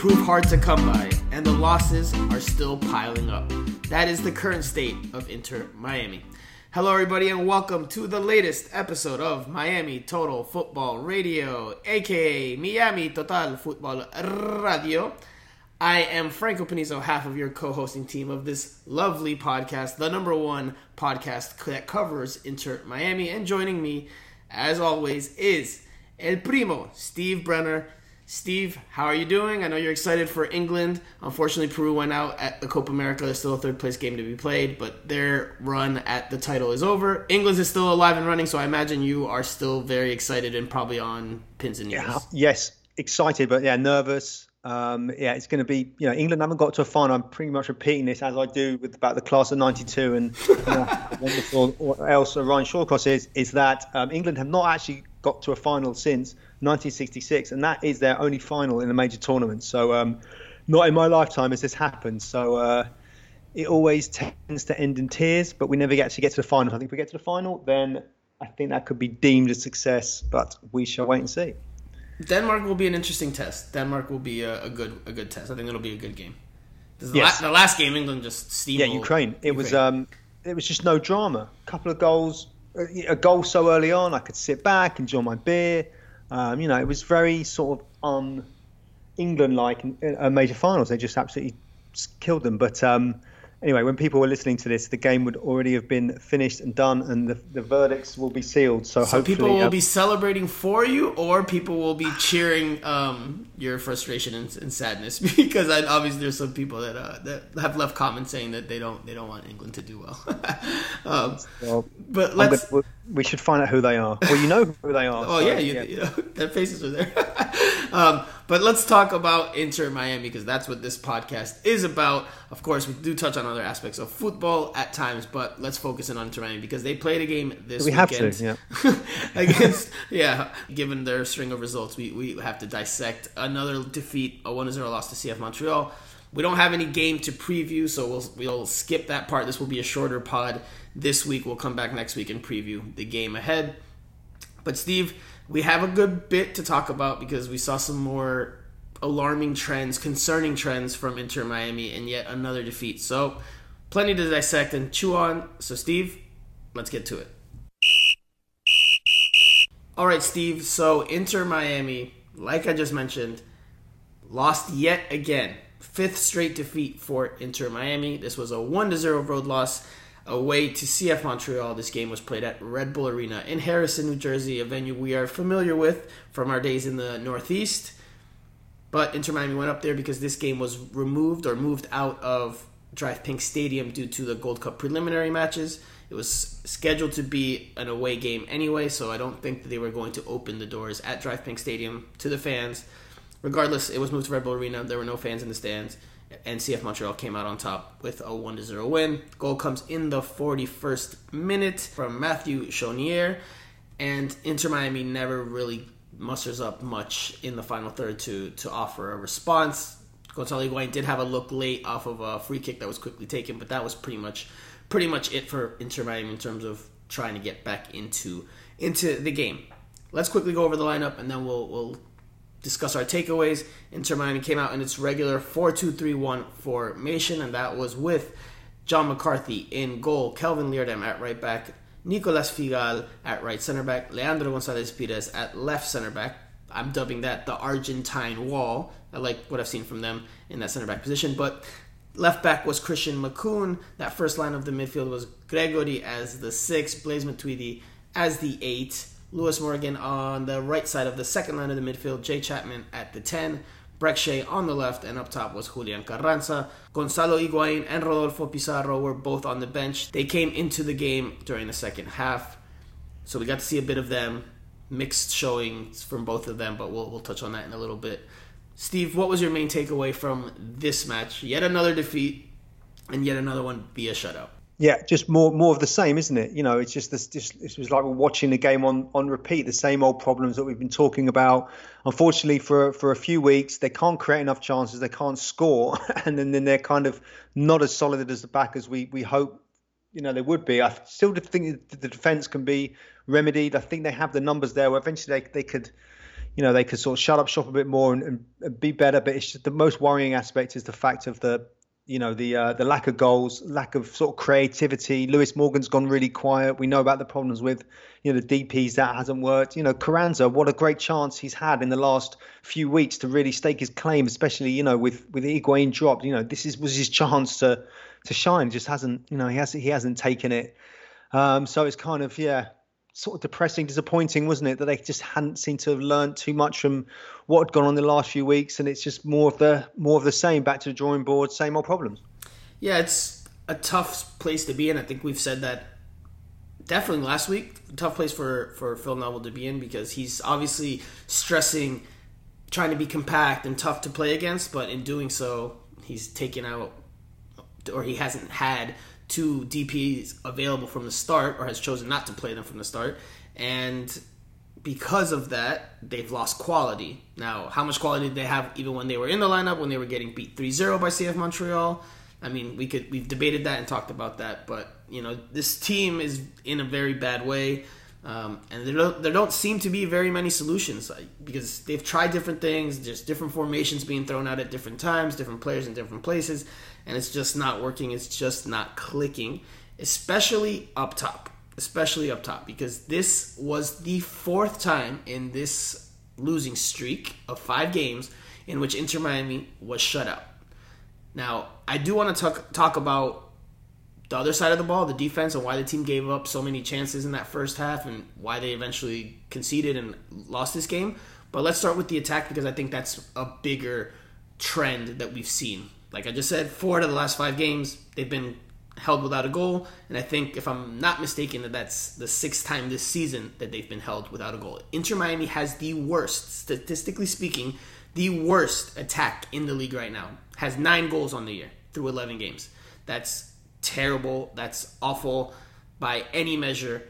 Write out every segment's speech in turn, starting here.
prove hard to come by, and the losses are still piling up. That is the current state of Inter Miami. Hello, everybody, and welcome to the latest episode of Miami Total Football Radio, aka Miami Total Football Radio. I am Franco Panizo, half of your co hosting team of this lovely podcast, the number one podcast that covers Inter Miami. And joining me, as always, is El Primo, Steve Brenner. Steve, how are you doing? I know you're excited for England. Unfortunately, Peru went out at the Copa America. There's still a third place game to be played, but their run at the title is over. England is still alive and running, so I imagine you are still very excited and probably on pins and needles. Yeah, yes, excited, but yeah, nervous. Um, yeah, it's going to be. You know, England haven't got to a final. I'm pretty much repeating this as I do with about the class of '92 and wonderful. What else Ryan Shawcross is is that um, England have not actually got to a final since 1966, and that is their only final in a major tournament. So, um, not in my lifetime has this happened. So, uh, it always tends to end in tears, but we never actually get to the final. I think if we get to the final, then I think that could be deemed a success, but we shall wait and see. Denmark will be an interesting test. Denmark will be a, a good a good test. I think it'll be a good game. The, Yes. la- the last game, England just steamrolled. Yeah, Ukraine. It was um, it was just no drama. A couple of goals, a goal so early on, I could sit back, enjoy my beer. Um, you know, it was very sort of un England like in a major finals. They just absolutely killed them. But um, anyway, when people were listening to this, the game would already have been finished and done, and the, the verdicts will be sealed. So, So hopefully, people will uh, be celebrating for you, or people will be cheering um, your frustration and, and sadness because I, obviously there's some people that uh, that have left comments saying that they don't they don't want England to do well. um, well, but let's. gonna- we should find out who they are. Well, you know who they are. Oh so, yeah, you, you know their faces are there. um, but let's talk about Inter Miami because that's what this podcast is about. Of course, we do touch on other aspects of football at times, but let's focus in on Inter Miami because they played a game this We have to, weekend against yeah. Given their string of results, we we have to dissect another defeat, a 1-0 loss to CF Montreal. We don't have any game to preview, so we'll we'll skip that part. This will be a shorter pod this week. We'll come back next week and preview the game ahead. But Steve, we have a good bit to talk about because we saw some more alarming trends, concerning trends from Inter Miami and yet another defeat. So, plenty to dissect and chew on. So, Steve, let's get to it. All right, Steve. So, Inter Miami, like I just mentioned, lost yet again. Fifth straight defeat for Inter Miami. This was a 1 0 road loss away to CF Montreal. This game was played at Red Bull Arena in Harrison, New Jersey, a venue we are familiar with from our days in the Northeast. But Inter Miami went up there because this game was removed or moved out of DRV PNK Stadium due to the Gold Cup preliminary matches. It was scheduled to be an away game anyway, so I don't think that they were going to open the doors at DRV PNK Stadium to the fans. Regardless, it was moved to Red Bull Arena. There were no fans in the stands, and CF Montreal came out on top with a 1 0 win. Goal comes in the 41st minute from Mathieu Choinière, and Inter Miami never really musters up much in the final third to, to offer a response. Gonzalo Higuain did have a look late off of a free kick that was quickly taken, but that was pretty much pretty much it for Inter Miami in terms of trying to get back into into the game. Let's quickly go over the lineup and then we'll we'll discuss our takeaways. Inter Miami came out in its regular 4-2-3-1 formation, and that was with John McCarthy in goal, Kelvin Leerdam at right back, Nicolas Figal at right center back, Leandro Gonzalez Pirez at left center back. I'm dubbing that the Argentine wall. I like what I've seen from them in that center back position. But left back was Christian Makoun. That first line of the midfield was Gregore as the six, Blaise Matuidi as the eight, Lewis Morgan on the right side of the second line of the midfield, Jay Chapman at the 10, Brek Shea on the left, and up top was Julian Carranza. Gonzalo Higuain and Rodolfo Pizarro were both on the bench. They came into the game during the second half, so we got to see a bit of them. Mixed showings from both of them, but we'll, we'll touch on that in a little bit. Steve, what was your main takeaway from this match? Yet another defeat, and yet another one via shutout. Yeah, just more more of the same, isn't it? You know, it's just this. Just it was like we're watching the game on on repeat. The same old problems that we've been talking about. Unfortunately, for for a few weeks, they can't create enough chances. They can't score, and then, then they're kind of not as solid as the back as we we hope. You know, they would be. I still think the defense can be remedied. I think they have the numbers there. Where eventually they they could you know they could sort of shut up shop a bit more and, and be better. But it's just, the most worrying aspect is the fact of the you know the uh, the lack of goals, lack of sort of creativity. Lewis Morgan's gone really quiet. We know about the problems with you know the DPS that hasn't worked. You know Carranza, what a great chance he's had in the last few weeks to really stake his claim, especially you know with with Higuain dropped. You know this is was his chance to to shine. Just hasn't you know he has he hasn't taken it. Um, so it's kind of yeah sort of depressing, disappointing, wasn't it? That they just hadn't seemed to have learned too much from what had gone on the last few weeks, and it's just more of the more of the same, back to the drawing board, same old problems. Yeah, it's a tough place to be in. I think we've said that definitely last week. Tough place for for Phil Neville to be in because he's obviously stressing, trying to be compact and tough to play against, but in doing so, he's taken out or he hasn't had two DPs available from the start or has chosen not to play them from the start. And because of that, they've lost quality. Now, how much quality did they have even when they were in the lineup, when they were getting beat 3-0 by CF Montreal? I mean, we could we've debated that and talked about that, but you know, this team is in a very bad way. Um, and there don't, there don't seem to be very many solutions because they've tried different things, just different formations being thrown out at different times, different players in different places, and it's just not working. It's just not clicking, especially up top. Especially up top because this was the fourth time in this losing streak of five games in which Inter Miami was shut out. Now, I do want to talk talk about the other side of the ball, the defense, and why the team gave up so many chances in that first half and why they eventually conceded and lost this game. But let's start with the attack because I think that's a bigger trend that we've seen. Like I just said, four out of the last five games, they've been held without a goal. And I think, if I'm not mistaken, that that's the sixth time this season that they've been held without a goal. Inter Miami has the worst, statistically speaking, the worst attack in the league right now. Has nine goals on the year through 11 games. That's terrible. That's awful by any measure.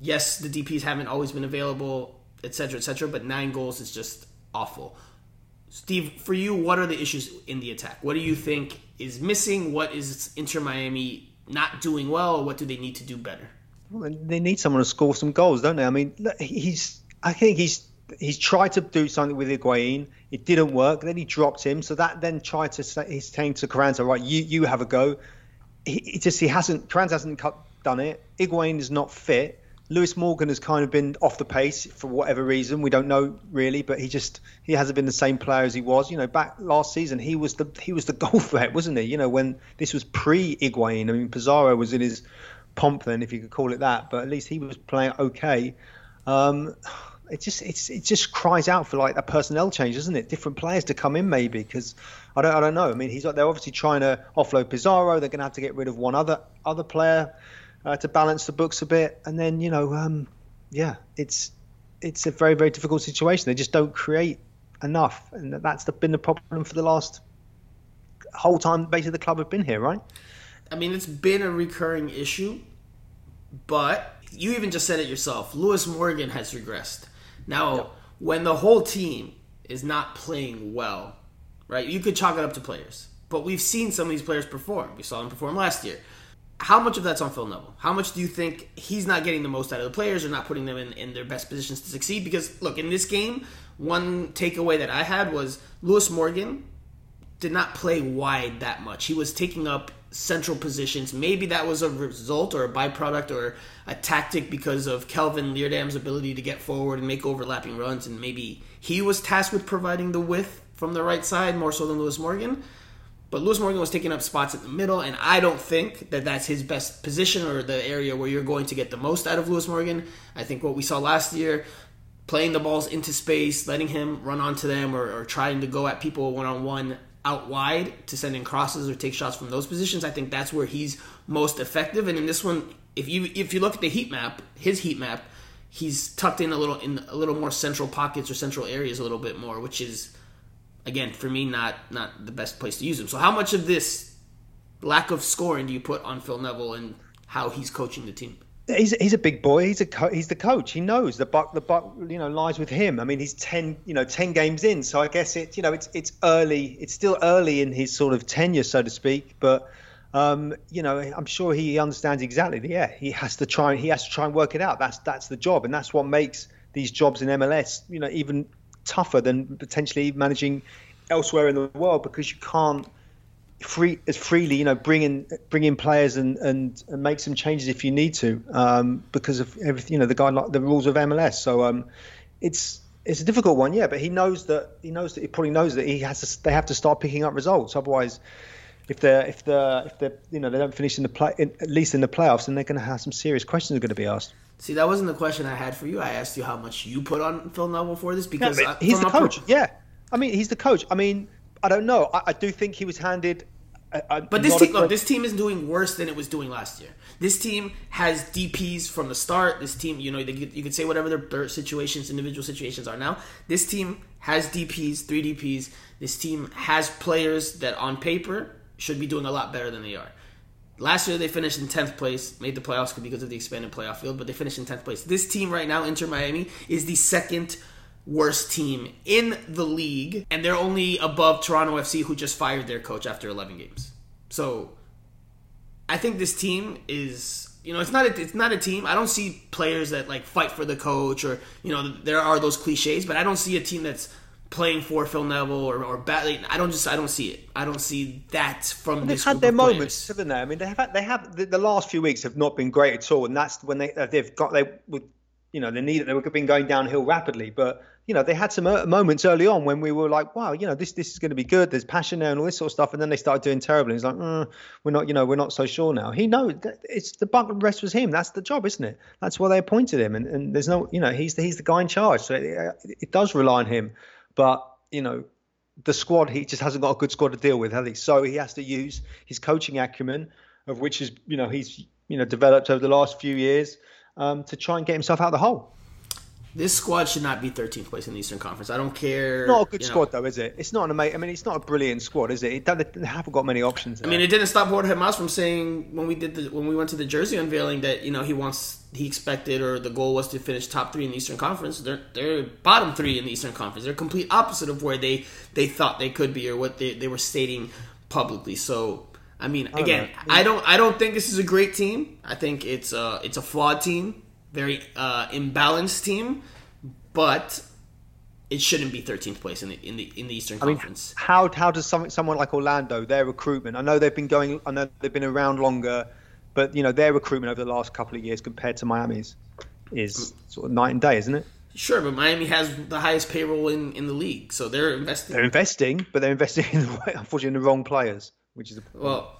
Yes, the DPs haven't always been available, etc., etc., but nine goals is just awful. Steve, for you, what are the issues in the attack? What do you think is missing? What is Inter Miami not doing well? What do they need to do better? Well, they need someone to score some goals, don't they? I mean, he's. I think he's he's tried to do something with Higuain. It didn't work. Then he dropped him. So that then tried to say, he's saying to Carranza, right, you you have a go he, he just he hasn't Trans hasn't cut, done it. Higuain is not fit. Lewis Morgan has kind of been off the pace for whatever reason. We don't know really, but he just he hasn't been the same player as he was. You know, back last season he was the he was the goal threat, wasn't he? You know, when this was pre Higuain. I mean, Pizarro was in his pomp then, if you could call it that, but at least he was playing okay. Um, it just it's it just cries out for like a personnel change, doesn't it? Different players to come in maybe because I don't I don't know. I mean, he's they're obviously trying to offload Pizarro. They're going to have to get rid of one other other player uh, to balance the books a bit, and then you know, um, yeah, it's it's a very very difficult situation. They just don't create enough, and that's the, been the problem for the last whole time basically the club have been here, right? I mean, it's been a recurring issue, but you even just said it yourself. Lewis Morgan has regressed. Now, yep. when the whole team is not playing well, right? You could chalk it up to players, but we've seen some of these players perform. We saw them perform last year. How much of that's on Phil Neville? How much do you think he's not getting the most out of the players or not putting them in, in their best positions to succeed? Because, look, in this game, one takeaway that I had was Lewis Morgan did not play wide that much. He was taking up central positions. Maybe that was a result or a byproduct or a tactic because of Kelvin Leerdam's ability to get forward and make overlapping runs, and maybe he was tasked with providing the width from the right side more so than Lewis Morgan. But Lewis Morgan was taking up spots in the middle, and I don't think that that's his best position or the area where you're going to get the most out of Lewis Morgan. I think what we saw last year, playing the balls into space, letting him run onto them, or, or trying to go at people one on one out wide to send in crosses or take shots from those positions. I think that's where he's most effective. And in this one, if you if you look at the heat map, his heat map, he's tucked in a little in a little more central pockets or central areas a little bit more, which is again for me not not the best place to use him. So how much of this lack of scoring do you put on Phil Neville and how he's coaching the team? He's, he's a big boy. He's a co- he's the coach. He knows the buck the buck you know lies with him. I mean, he's ten you know ten games in, so I guess it you know it's it's early. It's still early in his sort of tenure, so to speak. But um, you know, I'm sure he understands exactly. That, yeah, he has to try. He has to try and work it out. That's that's the job, and that's what makes these jobs in MLS. You know, even tougher than potentially managing elsewhere in the world because you can't free as freely, you know, bring in bring in players and, and, and make some changes if you need to, um, because of everything, you know, the guideline, the rules of MLS. So um, it's it's a difficult one, yeah. But he knows that he knows that he probably knows that he has to. They have to start picking up results, otherwise. If they're if they're if they are you know they don't finish in the play in, at least in the playoffs, then they're going to have some serious questions are going to be asked. See, that wasn't the question I had for you. I asked you how much you put on Phil Neville for this because yeah, he's the coach. Yeah, I mean he's the coach. I mean I don't know. I, I do think he was handed but this team, look, this team is doing worse than it was doing last year. This team has DPS from the start. This team, you know, they, you could say whatever their situations, individual situations are now. This team has DPS, three DPS. This team has players that on paper should be doing a lot better than they are. Last year they finished in tenth place, made the playoffs because of the expanded playoff field, but they finished in tenth place. This team right now, Inter Miami, is the second worst team in the league, and they're only above Toronto FC, who just fired their coach after 11 games. So, I think this team is, you know, it's not a, it's not a team. I don't see players that like fight for the coach, or you know, there are those cliches, but I don't see a team that's playing for Phil Neville or or badly. I don't just I don't see it. I don't see that from. Well, they've had their moments, haven't they? I mean, they have they have the, the, last few weeks have not been great at all, and that's when they they've got they with you know they need they have been going downhill rapidly, but you know, they had some uh, moments early on when we were like, wow, you know, this this is going to be good. There's passion there and all this sort of stuff. And then they started doing terribly. He's like, mm, we're not, you know, we're not so sure now. He knows it's the buck rest was him. That's the job, isn't it? That's why they appointed him. And, and there's no, you know, he's the, he's the guy in charge. So it, uh, it does rely on him. But you know, the squad he just hasn't got a good squad to deal with, has he? So he has to use his coaching acumen, of which is, you know, he's you know developed over the last few years um, to try and get himself out of the hole. This squad should not be 13th place in the Eastern Conference. I don't care. Not a good squad know. though, is it? It's not an amazing. I mean, it's not a brilliant squad, is it? it they haven't got many options. There. I mean, it didn't stop Jorge Mas from saying when we did the when we went to the jersey unveiling that you know he wants he expected or the goal was to finish top three in the Eastern Conference. They're they're bottom three in the Eastern Conference. They're complete opposite of where they they thought they could be or what they, they were stating publicly. So I mean, again, I don't I don't think this is a great team. I think it's a it's a flawed team, very uh, imbalanced team but it shouldn't be 13th place in the in the in the Eastern I Conference. Mean, how how does some, someone like Orlando their recruitment? I know they've been going. I know they've been around longer, but you know their recruitment over the last couple of years compared to Miami's is sort of night and day, isn't it? Sure, but Miami has the highest payroll in, in the league, so they're investing. They're investing, but they're investing in the, unfortunately in the wrong players, which is a, well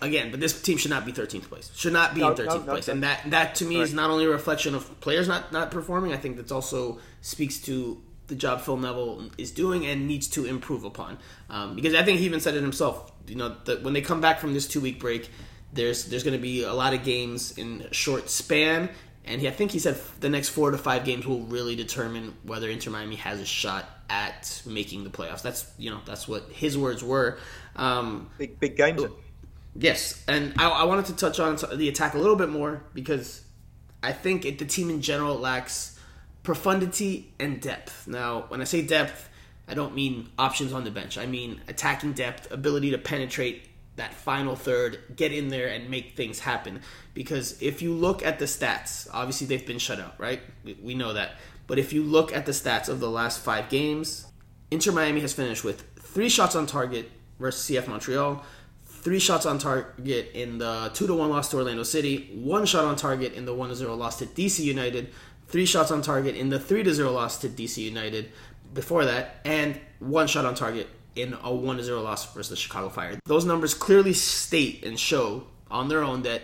again, but this team should not be 13th place. Should not be no, in 13th no, no, place, and that that to me right. is not only a reflection of players not not performing. I think that also speaks to the job Phil Neville is doing and needs to improve upon. Um, because I think he even said it himself. You know, that when they come back from this two week break, there's there's going to be a lot of games in a short span. And he, I think he said the next four to five games will really determine whether Inter Miami has a shot at making the playoffs. That's you know that's what his words were. Um, big big games. Yes, and I, I, wanted to touch on the attack a little bit more because I think it, the team in general lacks profundity and depth. Now, when I say depth, I don't mean options on the bench. I mean attacking depth, ability to penetrate that final third, get in there and make things happen. Because if you look at the stats, obviously they've been shut out, right? We know that. But if you look at the stats of the last five games, Inter Miami has finished with three shots on target versus CF Montreal, three shots on target in the 2 to 1 loss to Orlando City, one shot on target in the 1 to 0 loss to DC United, three shots on target in the 3 to 0 loss to DC United before that, and one shot on target in a 1 to 0 loss versus the Chicago Fire. Those numbers clearly state and show on their own that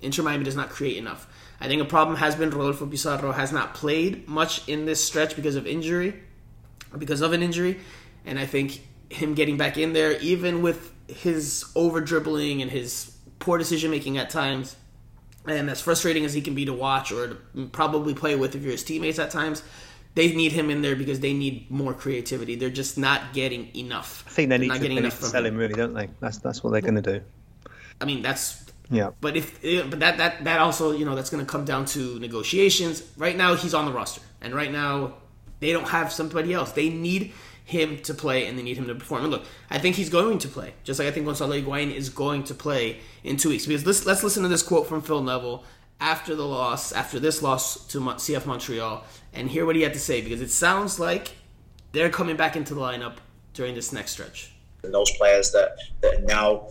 Inter Miami does not create enough. I think a problem has been Rodolfo Pizarro has not played much in this stretch because of injury, because of an injury, and I think him getting back in there, even with his over dribbling and his poor decision making at times, and as frustrating as he can be to watch or to probably play with if you're his teammates at times, they need him in there because they need more creativity. They're just not getting enough. I think they need, to, they need to sell him, really, don't they? That's that's what they're going to do. I mean, that's yeah. But if but that that that also you know that's going to come down to negotiations. Right now he's on the roster, and right now they don't have somebody else. They need him to play and they need him to perform. And look, I think he's going to play, just like I think Gonzalo Higuain is going to play in two weeks. Because let's, let's listen to this quote from Phil Neville after the loss, after this loss to CF Montreal, and hear what he had to say because it sounds like they're coming back into the lineup during this next stretch. And those players that, that now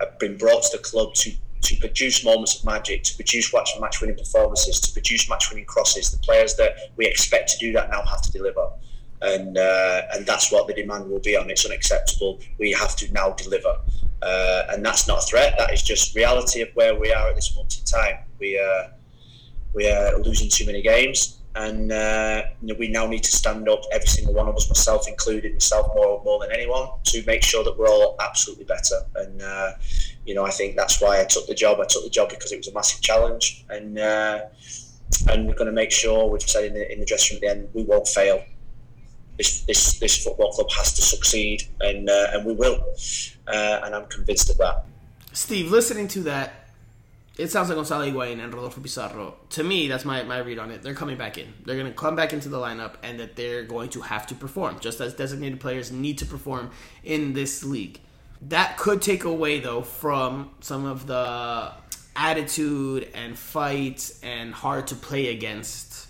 have been brought to the club to to produce moments of magic, to produce match winning performances, to produce match winning crosses. The players that we expect to do that now have to deliver. And uh, and that's what the demand will be on. It's unacceptable. We have to now deliver, uh, and that's not a threat. That is just reality of where we are at this moment in time. We uh, we are losing too many games and uh, we now need to stand up, every single one of us, myself included, myself more more than anyone, to make sure that we're all absolutely better. And uh, you know, I think that's why I took the job. I took the job because it was a massive challenge, and uh, and we're going to make sure we've said in the, in the dressing room at the end we won't fail. This this this football club has to succeed, and uh, and we will, uh, and I'm convinced of that. Steve, listening to that it sounds like Gonzalo Higuain and Rodolfo Pizarro. To me, that's my, my read on it. They're coming back in. They're going to come back into the lineup, and that they're going to have to perform, just as designated players need to perform in this league. That could take away, though, from some of the attitude and fight and hard to play against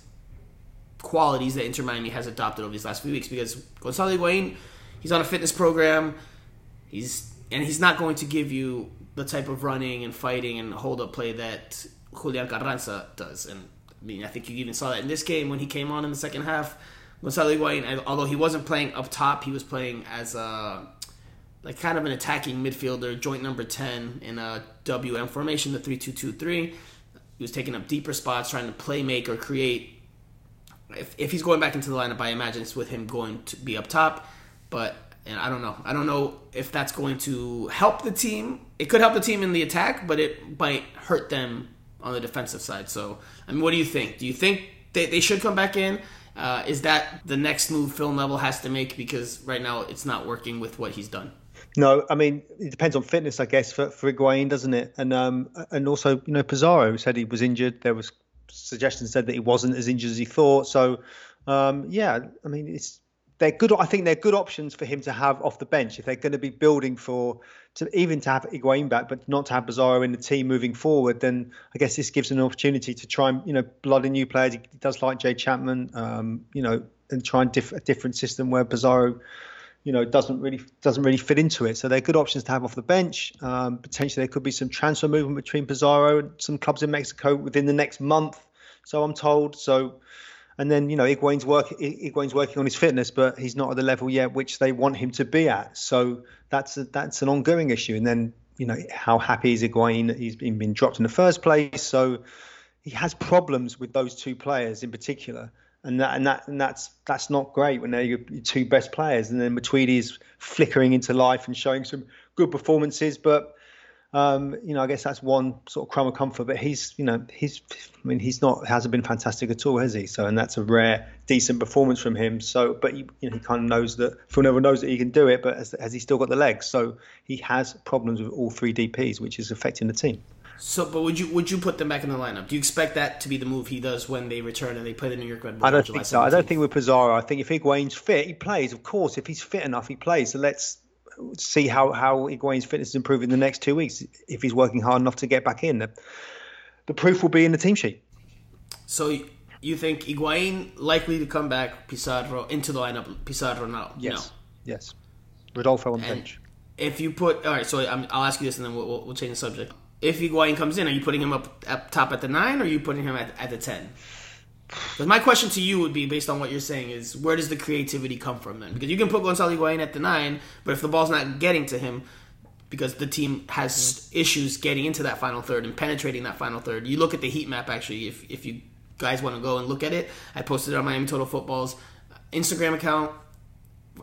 qualities that Inter Miami has adopted over these last few weeks. Because Gonzalo Higuain, he's on a fitness program. He's and he's not going to give you the type of running and fighting and hold up play that Julian Carranza does. And I mean, I think you even saw that in this game when he came on in the second half. Gonzalo Higuain, although he wasn't playing up top, he was playing as a like kind of an attacking midfielder, joint number ten in a WM formation, the three two two three. He was taking up deeper spots, trying to play make or create. If, if he's going back into the lineup, I imagine it's with him going to be up top. But and I don't know. I don't know if that's going to help the team. It could help the team in the attack, but it might hurt them on the defensive side. So, I mean, what do you think? Do you think they, they should come back in? Uh, is that the next move Phil Neville has to make because right now it's not working with what he's done? No, I mean it depends on fitness, I guess, for for Higuain, doesn't it? And um, and also, you know, Pizarro said he was injured. There was suggestions said that he wasn't as injured as he thought. So, um, yeah, I mean, it's they're good. I think they're good options for him to have off the bench if they're going to be building for to even to have Higuain back, but not to have Pizarro in the team moving forward. Then I guess this gives an opportunity to try and you know blood in new players. He does like Jay Chapman, um, you know, and try and diff- a different system where Pizarro, you know, doesn't really doesn't really fit into it. So they're good options to have off the bench. Um, potentially there could be some transfer movement between Pizarro and some clubs in Mexico within the next month. So I'm told. So and then you know Higuain's work Higuain's working on his fitness, but he's not at the level yet which they want him to be at. So that's a, that's an ongoing issue. And then you know how happy is Higuain? He's been, been dropped in the first place, so he has problems with those two players in particular. And that and that and that's that's not great when they're your, your two best players. And then Matuidi's flickering into life and showing some good performances, but um, you know, I guess that's one sort of crumb of comfort. But he's, you know, he's, I mean, he's not hasn't been fantastic at all, has he? So, and that's a rare, decent performance from him. So, but he, you know, he kind of knows that Neville knows that he can do it, but has, has he still got the legs? So he has problems with all three DPS, which is affecting the team. So, but would you would you put them back in the lineup? Do you expect that to be the move he does when they return and they play the New York Red Bulls? I don't think so. 17th? I don't think with Pizarro. I think if Higuain's fit, he plays. Of course, if he's fit enough, he plays. So let's see how how Higuain's fitness is improving in the next two weeks if he's working hard enough to get back in. The, the proof will be in the team sheet. So you think Higuain likely to come back, Pizarro into the lineup, Pizarro now? Yes. No. Yes. Rodolfo on the bench. If you put all right, so i will ask you this, and then we'll, we'll, change the subject. If Higuain comes in, are you putting him up up top at the nine, or are you putting him at, at the ten? Because my question to you would be, based on what you're saying, is where does the creativity come from then? Because you can put Gonzalo Higuain at the nine, but if the ball's not getting to him, because the team has mm-hmm. issues getting into that final third and penetrating that final third. You look at the heat map actually. If if you guys want to go and look at it, I posted it on Miami Total Football's Instagram account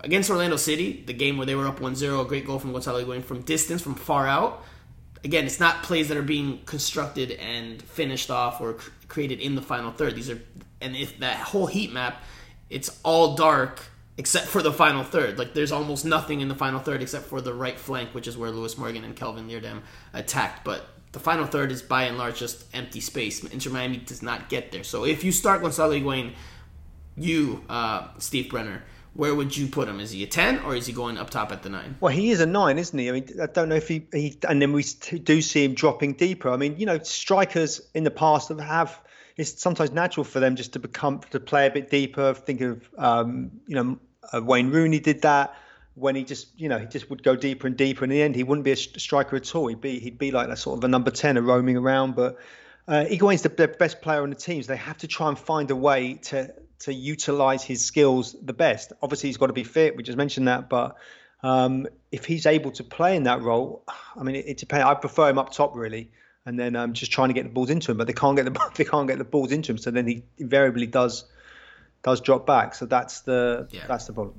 against Orlando City, the game where they were up 1-0, a great goal from Gonzalo Higuain from distance, from far out. Again, it's not plays that are being constructed and finished off or created in the final third. These are and if that whole heat map, it's all dark except for the final third. Like there's almost nothing in the final third except for the right flank, which is where Lewis Morgan and Kelvin Leerdam attacked. But the final third is by and large just empty space. Inter Miami does not get there. So if you start Gonzalo Higuain, you, uh, Steve Brenner, where would you put him? Is he a ten or is he going up top at the nine? Well, he is a nine, isn't he? I mean, I don't know if he, he and then we do see him dropping deeper. I mean, you know, strikers in the past have it's sometimes natural for them just to become to play a bit deeper. Think of um, you know uh, Wayne Rooney did that when he just you know he just would go deeper and deeper. In the end, he wouldn't be a striker at all. He'd be he'd be like a sort of a number ten, a roaming around. But uh, Higuain's the, the best player on the team, so they have to try and find a way to to utilize his skills the best. Obviously, he's got to be fit. We just mentioned that, but um, if he's able to play in that role, I mean, it, it depends. I prefer him up top really, and then um, just trying to get the balls into him. But they can't get the they can't get the balls into him, so then he invariably does does drop back. So that's the yeah. that's the problem.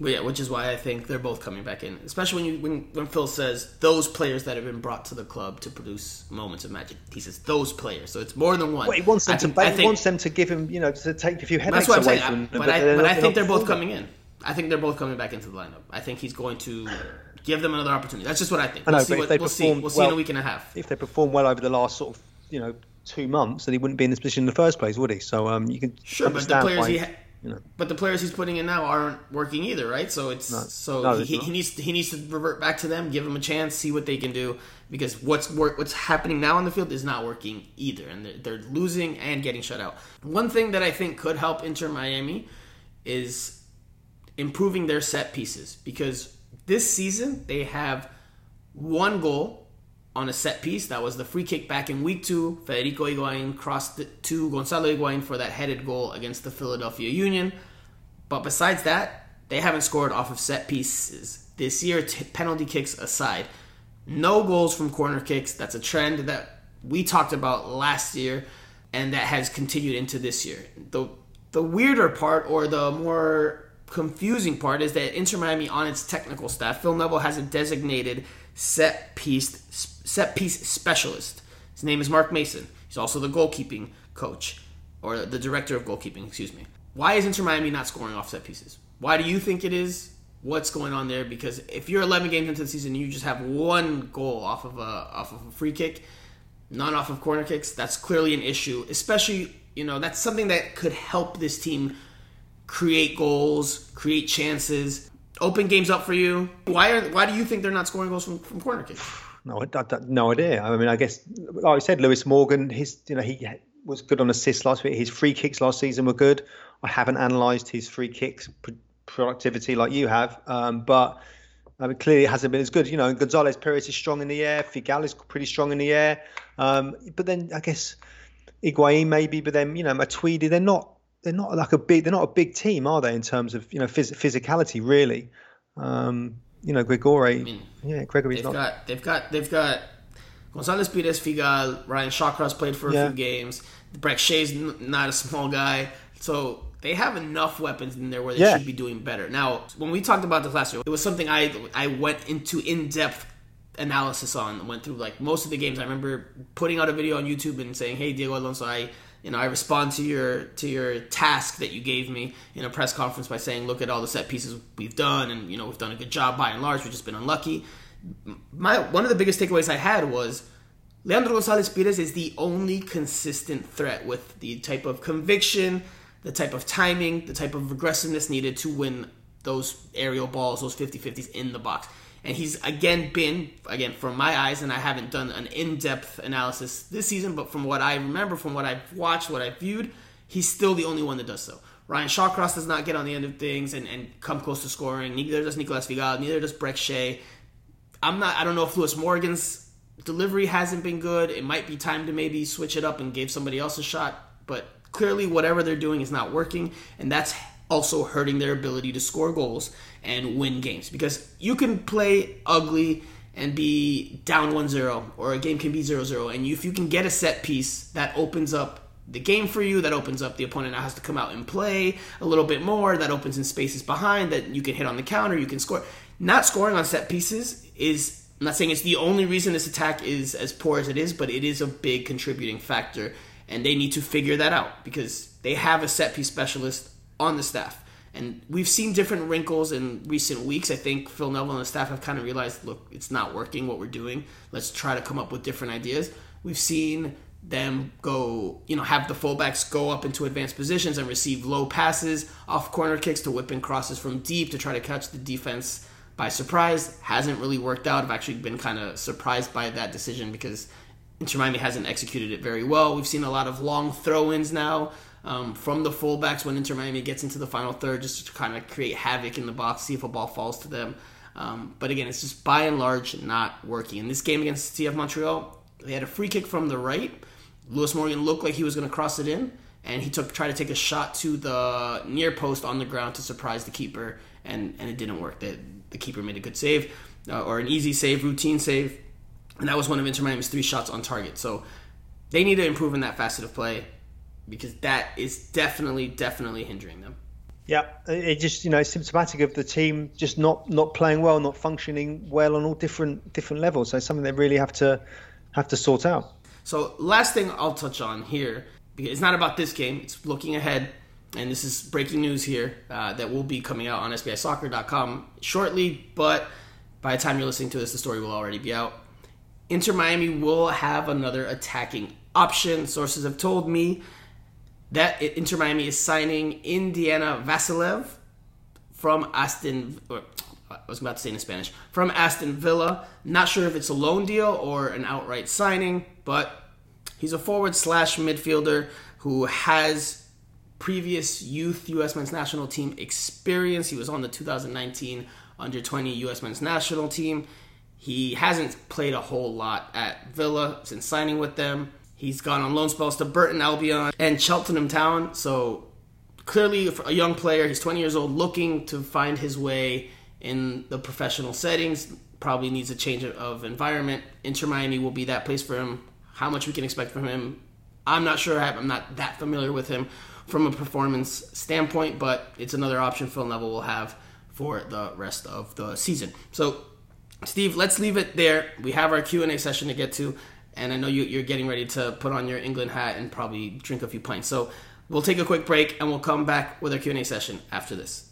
Well, yeah, which is why I think they're both coming back in, especially when you when, when Phil says those players that have been brought to the club to produce moments of magic. He says those players, so it's more than one. Well, he wants them I to. Think, think, wants them to give him, you know, to take a few headaches away saying, from. But, but, I, but I think they're both coming in. I think they're both coming back into the lineup. I think he's going to give them another opportunity. That's just what I think. We'll I know, see. What, we'll see. We'll see in a week and a half. If they perform well over the last sort of, you know, two months, then he wouldn't be in this position in the first place, would he? So um, you can sure, but the players he. Ha- you know. But the players he's putting in now aren't working either, right? So it's no. so no, he, he, needs he needs to revert back to them, give them a chance, see what they can do, because what's work what's happening now on the field is not working either, and they're, they're losing and getting shut out. One thing that I think could help Inter Miami is improving their set pieces because this season they have one goal on a set piece. That was the free kick back in week two. Federico Higuain crossed it to Gonzalo Higuain for that headed goal against the Philadelphia Union. But besides that, they haven't scored off of set pieces this year, t- penalty kicks aside. No goals from corner kicks. That's a trend that we talked about last year and that has continued into this year. The the weirder part or the more confusing part is that Inter Miami on its technical staff, Phil Neville has a designated set piece set piece specialist. His name is Mark Mason. He's also the goalkeeping coach or the director of goalkeeping, excuse me. Why is Inter Miami not scoring off set pieces? Why do you think it is? What's going on there? Because if you're 11 games into the season you just have one goal off of a off of a free kick, none off of corner kicks, that's clearly an issue. Especially, you know, that's something that could help this team create goals, create chances, open games up for you. Why are why do you think they're not scoring goals from, from corner kicks? No, I, I, no idea. I mean, I guess like I said, Lewis Morgan, his you know he was good on assists last week. His free kicks last season were good. I haven't analysed his free kicks productivity like you have, um, but I mean, clearly it hasn't been as good. You know, Gonzalez Pirez is strong in the air. Figal is pretty strong in the air. Um, but then I guess Higuain maybe, but then you know Matuidi, they're not they're not like a big they're not a big team, are they? In terms of you know phys- physicality, really. Um, you know, Gregore. I mean, yeah, Gregore's they've not. Got, they've got they've got Gonzalez Pirez Figal, Ryan Shawcross played for a yeah. few games. Brek Shea's n- not a small guy, so they have enough weapons in there where they yeah. should be doing better. Now, when we talked about this last year, it was something I I went into in depth analysis on. Went through like most of the games. I remember putting out a video on YouTube and saying, "Hey, Diego Alonso, I." you know, I respond to your to your task that you gave me in a press conference by saying, "Look at all the set pieces we've done, and you know, we've done a good job by and large. We've just been unlucky." My one of the biggest takeaways I had was Leandro Gonzalez Pirez is the only consistent threat with the type of conviction, the type of timing, the type of aggressiveness needed to win those aerial balls, those 50-50s in the box and he's again been again from my eyes and i haven't done an in-depth analysis this season but from what i remember from what i've watched what i've viewed he's still the only one that does so. Ryan shawcross does not get on the end of things and, and come close to scoring. Neither does nicolas figal neither does Brek shea. I'm not i don't know if lewis morgan's delivery hasn't been good. It might be time to maybe switch it up and give somebody else a shot. But clearly whatever they're doing is not working and that's also hurting their ability to score goals and win games. Because you can play ugly and be down 1-0 or a game can be 0-0 and if you can get a set piece that opens up the game for you that opens up the opponent now has to come out and play a little bit more that opens in spaces behind that you can hit on the counter you can score. Not scoring on set pieces is I'm not saying it's the only reason this attack is as poor as it is but it is a big contributing factor and they need to figure that out because they have a set piece specialist on the staff. And we've seen different wrinkles in recent weeks. I think Phil Neville and the staff have kind of realized, look, it's not working what we're doing. Let's try to come up with different ideas. We've seen them go, you know, have the fullbacks go up into advanced positions and receive low passes off corner kicks to whip in crosses from deep to try to catch the defense by surprise. Hasn't really worked out. I've actually been kind of surprised by that decision because Inter Miami hasn't executed it very well. We've seen a lot of long throw ins now um, from the fullbacks when Inter Miami gets into the final third just to kind of create havoc in the box, see if a ball falls to them. Um, but again, it's just by and large not working. In this game against CF Montreal, they had a free kick from the right Lewis Morgan looked like he was going to cross it in, and he took tried to take a shot to the near post on the ground to surprise the keeper, and, and it didn't work. The, the keeper made a good save, uh, or an easy save, routine save, and that was one of Inter Miami's three shots on target. So they need to improve in that facet of play because that is definitely, definitely hindering them. Yeah, it just you know symptomatic of the team just not not playing well, not functioning well on all different different levels. So something they really have to have to sort out. So, last thing I'll touch on here, because it's not about this game, it's looking ahead. And this is breaking news here uh, that will be coming out on SBISoccer.com shortly, but by the time you're listening to this, the story will already be out. Inter Miami will have another attacking option. Sources have told me that Inter Miami is signing Indiana Vassilev from Aston. Or, I was about to say in Spanish from Aston Villa. Not sure if it's a loan deal or an outright signing, but he's a forward slash midfielder who has previous youth U.S. men's national team experience. He was on the 2019 under 20 U.S. men's national team. He hasn't played a whole lot at Villa since signing with them. He's gone on loan spells to Burton Albion and Cheltenham Town. So clearly a young player. He's 20 years old, looking to find his way in the professional settings. Probably needs a change of environment. Inter Miami will be that place for him. How much we can expect from him, I'm not sure. I'm not that familiar with him from a performance standpoint, but it's another option Phil Neville will have for the rest of the season. So, Steve, let's leave it there. We have our Q and A session to get to, and I know you, are getting ready to put on your England hat and probably drink a few pints. So, we'll take a quick break, and we'll come back with our Q and A session after this.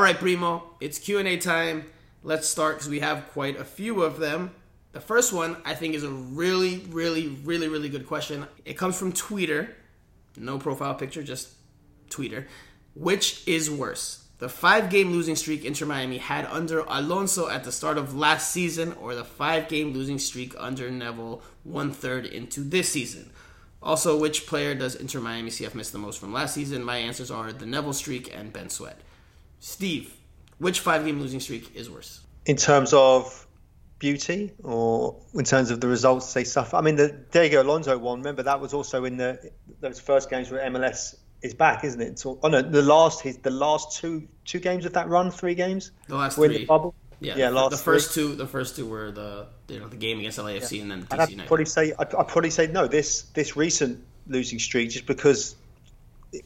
Right, Primo, it's Q&A time. Let's start because we have quite a few of them. The first one I think is a really, really, really, really good question. It comes from Tweeter. No profile picture, just Tweeter. Which is worse? The five game losing streak Inter Miami had under Alonso at the start of last season, or the five game losing streak under Neville one third into this season? Also, which player does Inter Miami CF miss the most from last season? My answers are the Neville streak and Ben Sweat. Steve, which five game losing streak is worse? In terms of beauty or in terms of the results they suffer? I mean, the Diego Alonso one, remember that was also in the those first games where MLS is back, isn't it? So, oh no, the last his the last two two games of that run, three games. The last three. The bubble. Yeah, yeah. Last the first three. two, the first two were the you know the game against LAFC yeah. and then the DC I'd United. probably say I'd, I'd probably say no. This this recent losing streak, just because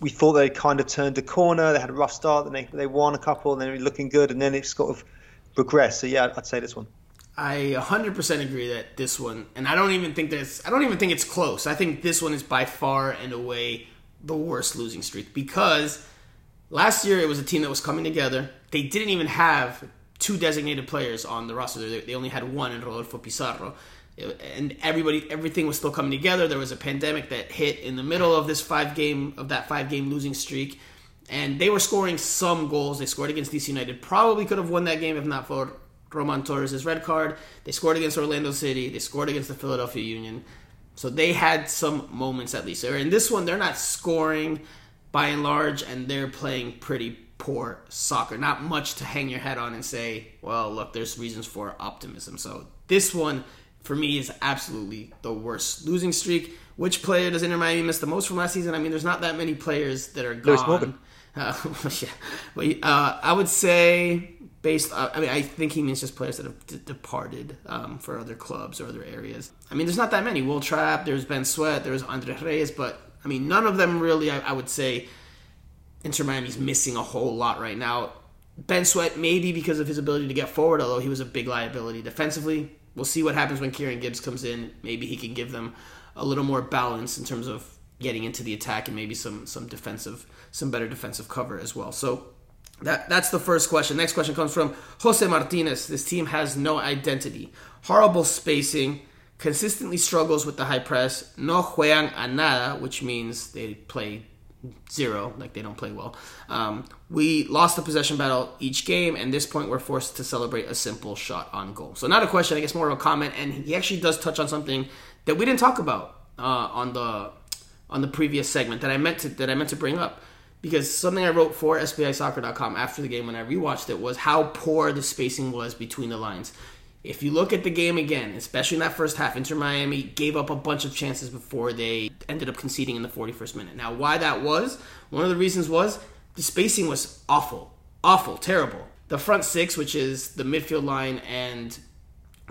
we thought they kind of turned a corner. They had a rough start, then they, they won a couple, and then they were looking good, and then it's sort of progressed. So yeah, I'd say this one. I 100% agree that this one, and I don't even think this. I don't even think it's close. I think this one is by far and away the worst losing streak because last year it was a team that was coming together. They didn't even have two designated players on the roster. They only had one in Rodolfo Pizarro and everybody everything was still coming together. There was a pandemic that hit in the middle of this five game of that five game losing streak. And they were scoring some goals. They scored against dc united. Probably could have won that game if not for roman torres' red card. They scored against orlando city. They scored against the philadelphia union. So they had some moments at least. In this one they're not scoring by and large and they're playing pretty poor soccer. Not much to hang your head on and say well look there's reasons for optimism. So this one for me is absolutely the worst losing streak. Which player does Inter Miami miss the most from last season? I mean, there's not that many players that are gone. Uh, yeah, but uh, I would say based. Uh, I mean, I think he means just players that have d- departed um, for other clubs or other areas. I mean, there's not that many. Wil Trapp, there's Ben Sweat, there's Andre Reyes, but I mean, none of them really. I, I would say Inter Miami's missing a whole lot right now. Ben Sweat, maybe because of his ability to get forward, although he was a big liability defensively. We'll see what happens when Kieran Gibbs comes in. Maybe he can give them a little more balance in terms of getting into the attack and maybe some some defensive, some better defensive cover as well. So that that's the first question. Next question comes from Jose Martinez. This team has no identity, horrible spacing, consistently struggles with the high press, no juegan a nada, which means they play zero, like they don't play well. Um, we lost the possession battle each game, and this point we're forced to celebrate a simple shot on goal. So not a question, I guess more of a comment, and he actually does touch on something that we didn't talk about uh, on the on the previous segment that I meant to that I meant to bring up because something I wrote for SBISoccer.com after the game when I rewatched it was how poor the spacing was between the lines. If you look at the game again, especially in that first half, Inter Miami gave up a bunch of chances before they ended up conceding in the 41st minute. Now, why that was, one of the reasons was the spacing was awful. Awful, terrible. The front six, which is the midfield line and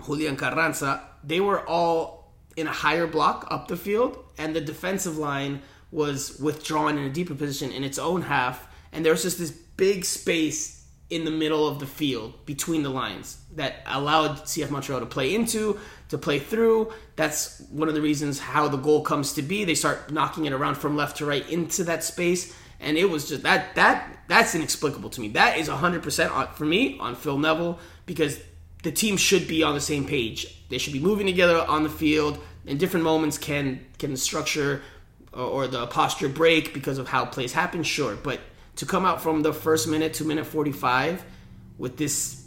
Julian Carranza, they were all in a higher block up the field, and the defensive line was withdrawn in a deeper position in its own half, and there was just this big space in the middle of the field between the lines that allowed CF Montreal to play into, to play through. That's one of the reasons how the goal comes to be. They start knocking it around from left to right into that space, and it was just that that that's inexplicable to me. That is 100% for me on Phil Neville because the team should be on the same page. They should be moving together on the field. In different moments, can can the structure or the posture break because of how plays happen? Sure, but to come out from the first minute to minute 45 with this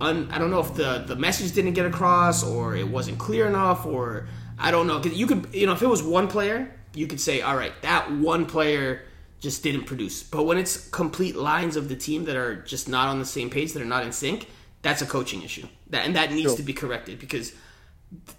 un, I don't know if the the message didn't get across or it wasn't clear enough or I don't know. Cuz you could you know if it was one player you could say all right that one player just didn't produce. But when it's complete lines of the team that are just not on the same page that are not in sync that's a coaching issue. That and that needs sure. to be corrected because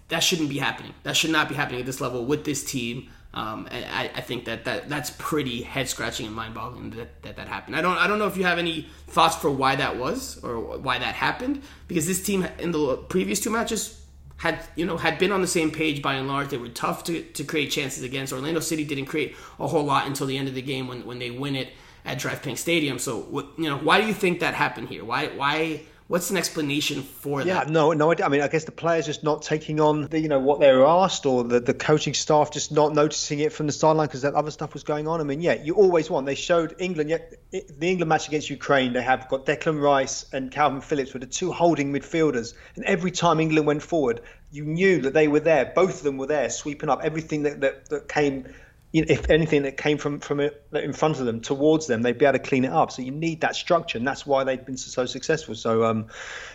that shouldn't be happening. That should not be happening at this level with this team um, I, I, think that, that that's pretty head scratching and mind boggling that, that that happened. I don't I don't know if you have any thoughts for why that was or why that happened because this team in the previous two matches had you know had been on the same page by and large. They were tough to, to create chances against. Orlando City didn't create a whole lot until the end of the game when, when they win it at PNK Stadium. So you know why do you think that happened here? Why why What's an explanation for yeah, that? Yeah, no, no. I mean, I guess the players just not taking on the, you know, what they were asked, or the, the coaching staff just not noticing it from the sideline because that other stuff was going on. I mean, yeah, you always want. They showed England, yeah, the England match against Ukraine. They have got Declan Rice and Kalvin Phillips were the two holding midfielders, and every time England went forward, you knew that they were there. Both of them were there, sweeping up everything that that, that came if anything that came from from it, in front of them towards them, they'd be able to clean it up. So you need that structure, and that's why they've been so, successful. So um,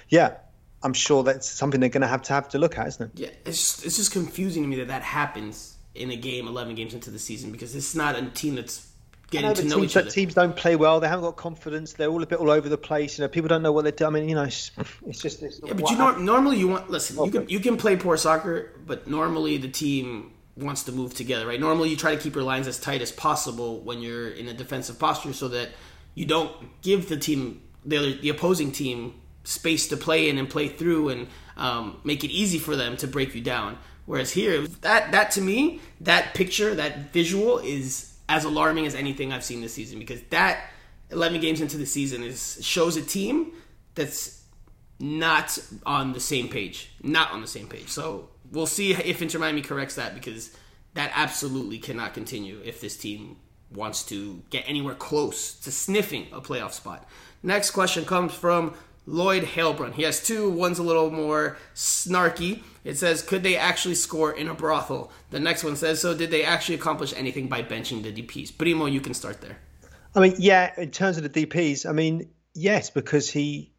yeah, I'm sure that's something they're going to have to have to look at, isn't it? Yeah, it's just, it's just confusing to me that that happens in a game 11 games into the season because it's not a team that's getting know, to know teams, each other. Teams don't play well. They haven't got confidence. They're all a bit all over the place. You know, people don't know what they're doing. I mean, you know, it's, it's just. It's yeah, but you know, normally you want listen. You can you can play poor soccer, but normally the team wants to move together, right? Normally, you try to keep your lines as tight as possible when you're in a defensive posture, so that you don't give the team, the, the opposing team, space to play in and play through, and um, make it easy for them to break you down. Whereas here, that that to me, that picture, that visual is as alarming as anything I've seen this season because that 11 games into the season is shows a team that's not on the same page, not on the same page. So we'll see if Inter Miami corrects that because that absolutely cannot continue if this team wants to get anywhere close to sniffing a playoff spot. Next question comes from Lloyd Halebrun. He has two. One's a little more snarky. It says, Could they actually score in a brothel? The next one says, So did they actually accomplish anything by benching the DPs? Primo, you can start there. I mean, yeah, in terms of the DPs, I mean, yes, because he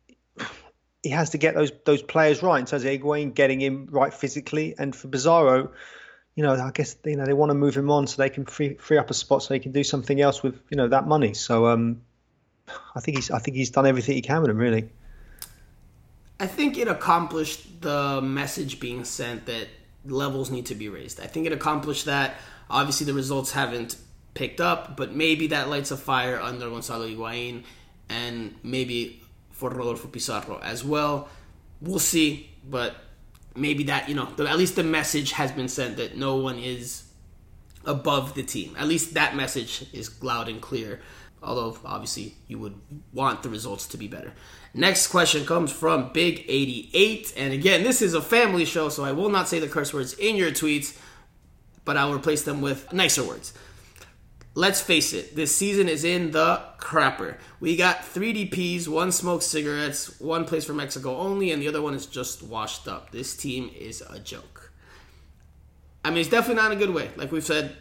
he has to get those those players right in terms of Higuain getting him right physically, and for Pizarro, you know, I guess you know they want to move him on so they can free free up a spot so they can do something else with you know that money. So um, I think he's I think he's done everything he can with him really. I think it accomplished the message being sent that levels need to be raised. I think it accomplished that. Obviously, the results haven't picked up, but maybe that lights a fire under Gonzalo Higuain, and maybe for Rodolfo Pizarro as well. We'll see, but maybe that you know at least the message has been sent that no one is above the team. At least that message is loud and clear. Although obviously you would want the results to be better. Next question comes from Big 88. And again, this is a family show, so I will not say the curse words in your tweets, but I'll replace them with nicer words. Let's face it, this season is in the crapper. We got three DPs, one smokes cigarettes, one plays for Mexico only, and the other one is just washed up. This team is a joke. I mean, it's definitely not in a good way. Like we've said,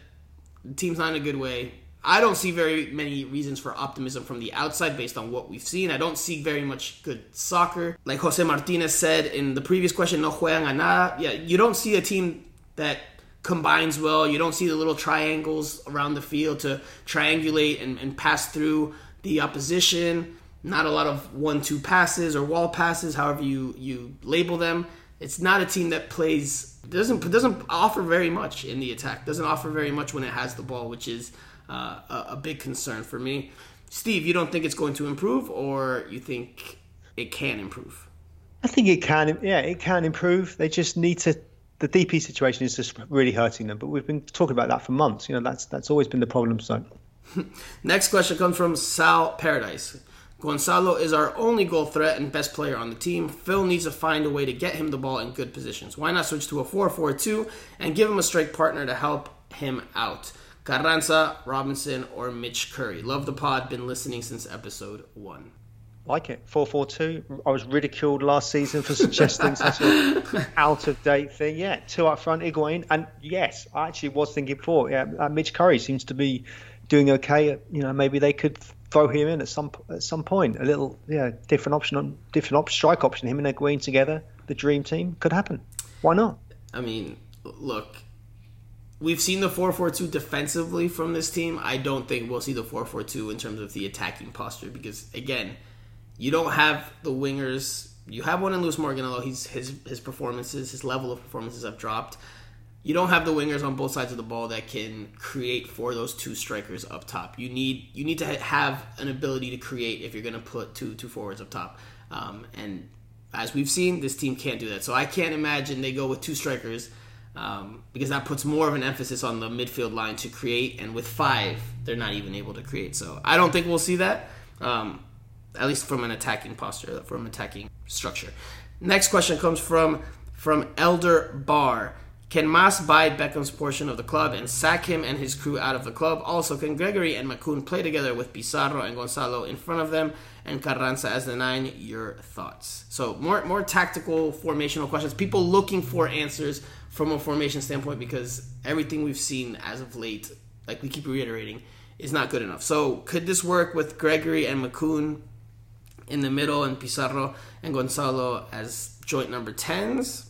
the team's not in a good way. I don't see very many reasons for optimism from the outside based on what we've seen. I don't see very much good soccer. Like Jose Martinez said in the previous question, no juegan a nada. Yeah, you don't see a team that combines well. You don't see the little triangles around the field to triangulate and, and pass through the opposition. Not a lot of one-two passes or wall passes, however you you label them. It's not a team that plays doesn't doesn't offer very much in the attack. Doesn't offer very much when it has the ball, which is uh, a, a big concern for me. Steve, you don't think it's going to improve, or you think it can improve? I think it can. Yeah, it can improve. They just need to. The DP situation is just really hurting them. But we've been talking about that for months. You know, that's that's always been the problem. So, next question comes from Sal Paradise. Gonzalo is our only goal threat and best player on the team. Phil needs to find a way to get him the ball in good positions. Why not switch to a 4 4 2 and give him a strike partner to help him out? Carranza, Robinson, or Mitch Curry. Love the pod. Been listening since episode one. Like it. 442. I was ridiculed last season for suggesting such an out of date thing. Yeah, two up front, Higuain. And yes, I actually was thinking before. Yeah, uh, Mitch Curry seems to be doing okay. You know, maybe they could throw him in at some at some point. A little, yeah, different option on different op- strike option. Him and Higuain together, the dream team could happen. Why not? I mean, look, we've seen the 4-4-2 defensively from this team. I don't think we'll see the 4-4-2 in terms of the attacking posture because again, you don't have the wingers. You have one in Lewis Morgan, although he's his his performances, his level of performances have dropped. You don't have the wingers on both sides of the ball that can create for those two strikers up top. You need you need to have an ability to create if you're going to put two two forwards up top. Um, and as we've seen, this team can't do that. So I can't imagine they go with two strikers um, because that puts more of an emphasis on the midfield line to create. And with five, they're not even able to create. So I don't think we'll see that, um, at least from an attacking posture, from attacking structure. Next question comes from from Elder Bar. Can Mas buy Beckham's portion of the club and sack him and his crew out of the club? Also, can Gregore and Makoun play together with Pizarro and Gonzalo in front of them and Carranza as the nine? Your thoughts. So more more tactical formational questions. People looking for answers from a formation standpoint because everything we've seen as of late, like we keep reiterating, is not good enough. So could this work with Gregore and Makoun in the middle and Pizarro and Gonzalo as joint number tens?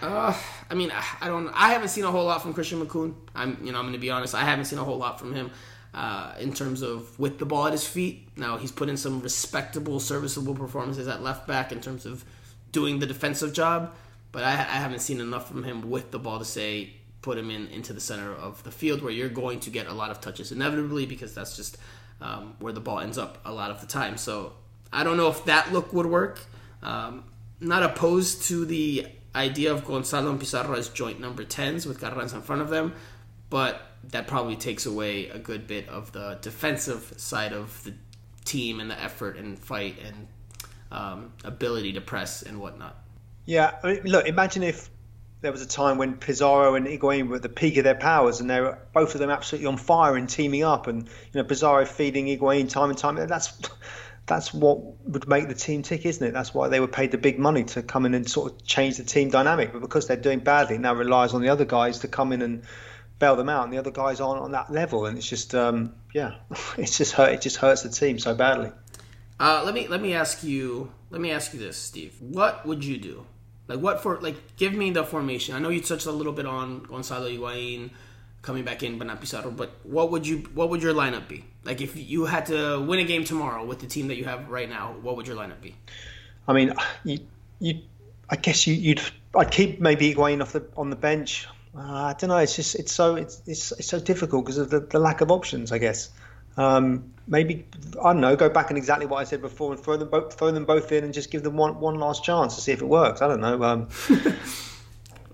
Uh, I mean, I don't. I haven't seen a whole lot from Christian Makoun. I'm, you know, I'm going to be honest. I haven't seen a whole lot from him uh, in terms of with the ball at his feet. Now he's put in some respectable, serviceable performances at left back in terms of doing the defensive job, but I, I haven't seen enough from him with the ball to say put him in into the center of the field where you're going to get a lot of touches inevitably because that's just um, where the ball ends up a lot of the time. So I don't know if that look would work. Um, not opposed to the idea of Gonzalo and Pizarro as joint number 10s with Carranza in front of them, but that probably takes away a good bit of the defensive side of the team and the effort and fight and um, ability to press and whatnot. Yeah, I mean, look, imagine if there was a time when Pizarro and Higuain were at the peak of their powers and they were both of them absolutely on fire and teaming up and you know Pizarro feeding Higuain time and time. That's that's what would make the team tick, isn't it? That's why they were paid the big money to come in and sort of change the team dynamic. But because they're doing badly, now relies on the other guys to come in and bail them out, and the other guys aren't on that level, and it's just um, yeah, it's just hurt. It just hurts the team so badly. Uh, let me let me ask you let me ask you this, Steve. What would you do? Like what for? Like give me the formation. I know you touched a little bit on Gonzalo Higuain coming back in, but not Pizarro. But what would you what would your lineup be? Like if you had to win a game tomorrow with the team that you have right now, what would your lineup be? I mean, you, you I guess you, would I'd keep maybe Higuain off the on the bench. Uh, I don't know. It's just it's so it's it's, it's so difficult because of the, the lack of options. I guess. Um, maybe I don't know. Go back and exactly what I said before and throw them both throw them both in and just give them one one last chance to see if it works. I don't know. Um,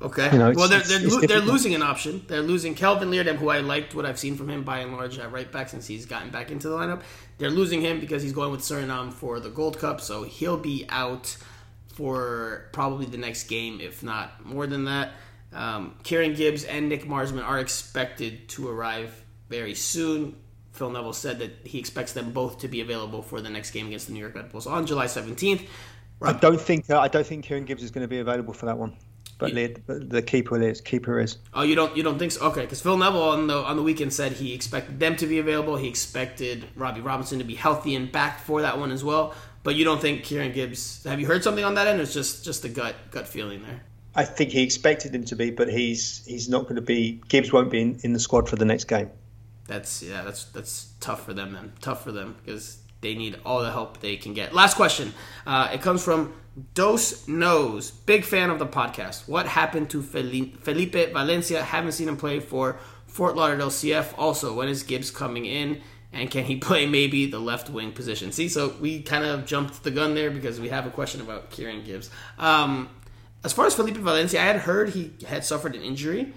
Okay. You know, well, they're they're, lo- they're losing an option. They're losing Kelvin Leerdam, who I liked what I've seen from him by and large at right back since he's gotten back into the lineup. They're losing him because he's going with Suriname for the Gold Cup, so he'll be out for probably the next game, if not more than that. Um, Kieran Gibbs and Nick Marsman are expected to arrive very soon. Phil Neville said that he expects them both to be available for the next game against the New York Red Bulls on July 17th. I don't think uh, I don't think Kieran Gibbs is going to be available for that one. But the, the keeper is. Keeper is. Oh, you don't you don't think so? Okay, because Phil Neville on the on the weekend said he expected them to be available. He expected Robbie Robinson to be healthy and back for that one as well. But you don't think Kieran Gibbs? Have you heard something on that end? It's just just a gut gut feeling there. I think he expected him to be, but he's he's not going to be. Gibbs won't be in, in the squad for the next game. That's yeah, that's that's tough for them then. Tough for them because they need all the help they can get. Last question. Uh, it comes from Dos Knows, big fan of the podcast. What happened to Felipe Valencia? Haven't seen him play for Fort Lauderdale CF. Also, when is Gibbs coming in? And can he play maybe the left wing position? See, so we kind of jumped the gun there because we have a question about Kieran Gibbs. Um, as far as Felipe Valencia, I had heard he had suffered an injury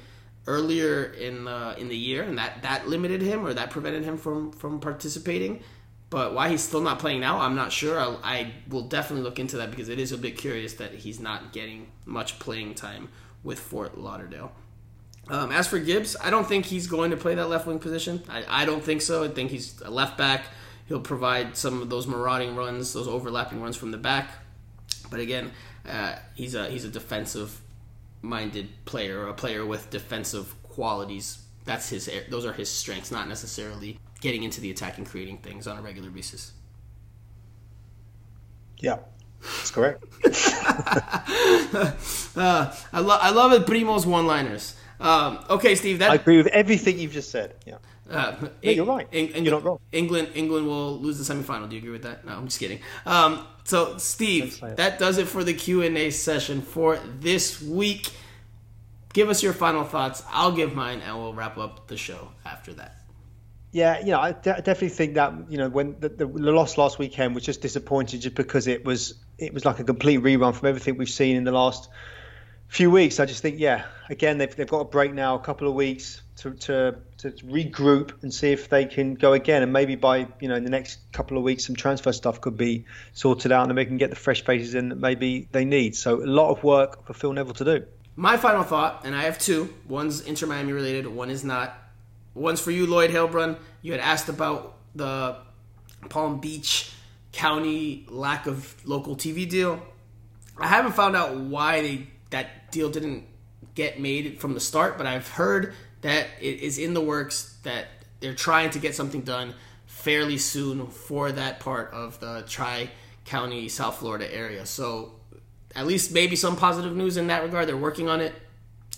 earlier in the in the year, and that that limited him or that prevented him from from participating. But why he's still not playing now, I'm not sure. I, I will definitely look into that because it is a bit curious that he's not getting much playing time with Fort Lauderdale. Um, as for Gibbs, I don't think he's going to play that left wing position. I, I don't think so. I think he's a left back. He'll provide some of those marauding runs, those overlapping runs from the back. But again, uh, he's a he's a defensive minded player, a player with defensive qualities. That's his. Those are his strengths, not necessarily getting into the attack and creating things on a regular basis. Yeah, that's correct. Uh, I love I love it. Primo's one liners. Um, okay, Steve. That I agree with everything you've just said. Yeah. Uh, you're right. You're not wrong. England, England will lose the semifinal. Do you agree with that? No, I'm just kidding. Um, so, Steve, that does it for the Q and A session for this week. Give us your final thoughts. I'll give mine, and we'll wrap up the show after that. Yeah, you know, I de- definitely think that you know when the, the, loss last weekend was just disappointing, just because it was it was like a complete rerun from everything we've seen in the last few weeks. I just think, yeah, again they've, they've got a break now, a couple of weeks to, to to regroup and see if they can go again, and maybe by you know in the next couple of weeks some transfer stuff could be sorted out, and they can get the fresh faces in that maybe they need. So a lot of work for Phil Neville to do. My final thought, and I have two. One's Inter Miami related. One is not. One's for you, Lloyd Halebrun. You had asked about the Palm Beach County lack of local TV deal. I haven't found out why they, that deal didn't get made from the start, but I've heard that it is in the works that they're trying to get something done fairly soon for that part of the Tri County, South Florida area. So at least maybe some positive news in that regard. They're working on it.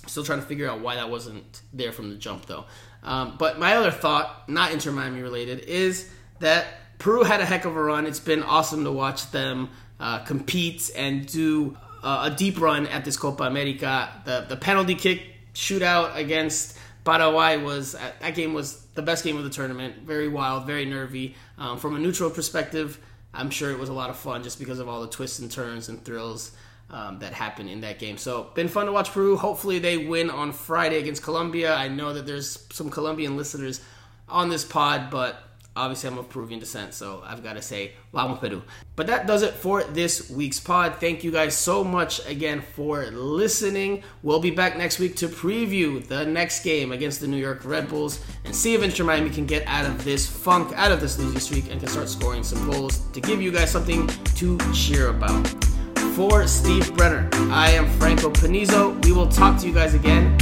Still trying to figure out why that wasn't there from the jump, though. Um, but my other thought, not Inter Miami related, is that Peru had a heck of a run. It's been awesome to watch them uh, compete and do uh, a deep run at this Copa America. The the penalty kick shootout against Paraguay was uh, that game was the best game of the tournament. Very wild, very nervy. Um, from a neutral perspective, I'm sure it was a lot of fun just because of all the twists and turns and thrills um, that happened in that game. So, been fun to watch Peru. Hopefully, they win on Friday against Colombia. I know that there's some Colombian listeners on this pod, but obviously, I'm of Peruvian descent, so I've got to say, Vamos Peru. But that does it for this week's pod. Thank you guys so much again for listening. We'll be back next week to preview the next game against the New York Red Bulls and see if Inter Miami can get out of this funk, out of this losing streak, and can start scoring some goals to give you guys something to cheer about. For Steve Brenner, I am Franco Panizo. We will talk to you guys again